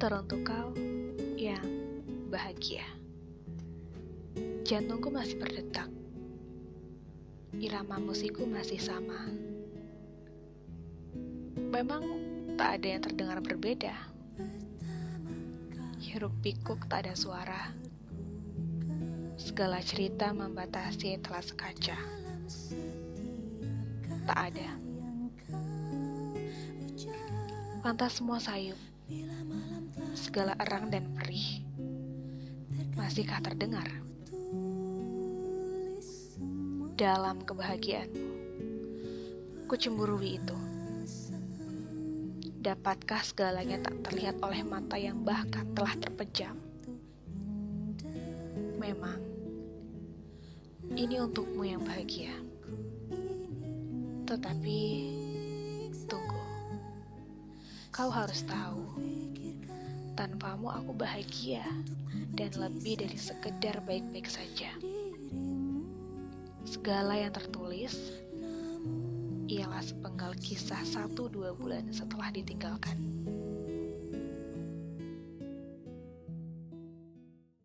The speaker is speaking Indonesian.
Teruntuk kau yang bahagia. Jantungku masih berdetak. Irama musikku masih sama. Memang tak ada yang terdengar berbeda. Hiruk pikuk tak ada suara. Segala cerita membatasi telas kaca. Tak ada. Lantas semua sayup. Segala erang dan perih. Masihkah terdengar? Dalam kebahagiaanmu, kucemburui itu. Dapatkah segalanya tak terlihat oleh mata yang bahkan telah terpejam? Memang, ini untukmu yang bahagia. Tetapi. Kau harus tahu, tanpamu aku bahagia dan lebih dari sekedar baik-baik saja. Segala yang tertulis ialah sepenggal kisah satu dua bulan setelah ditinggalkan.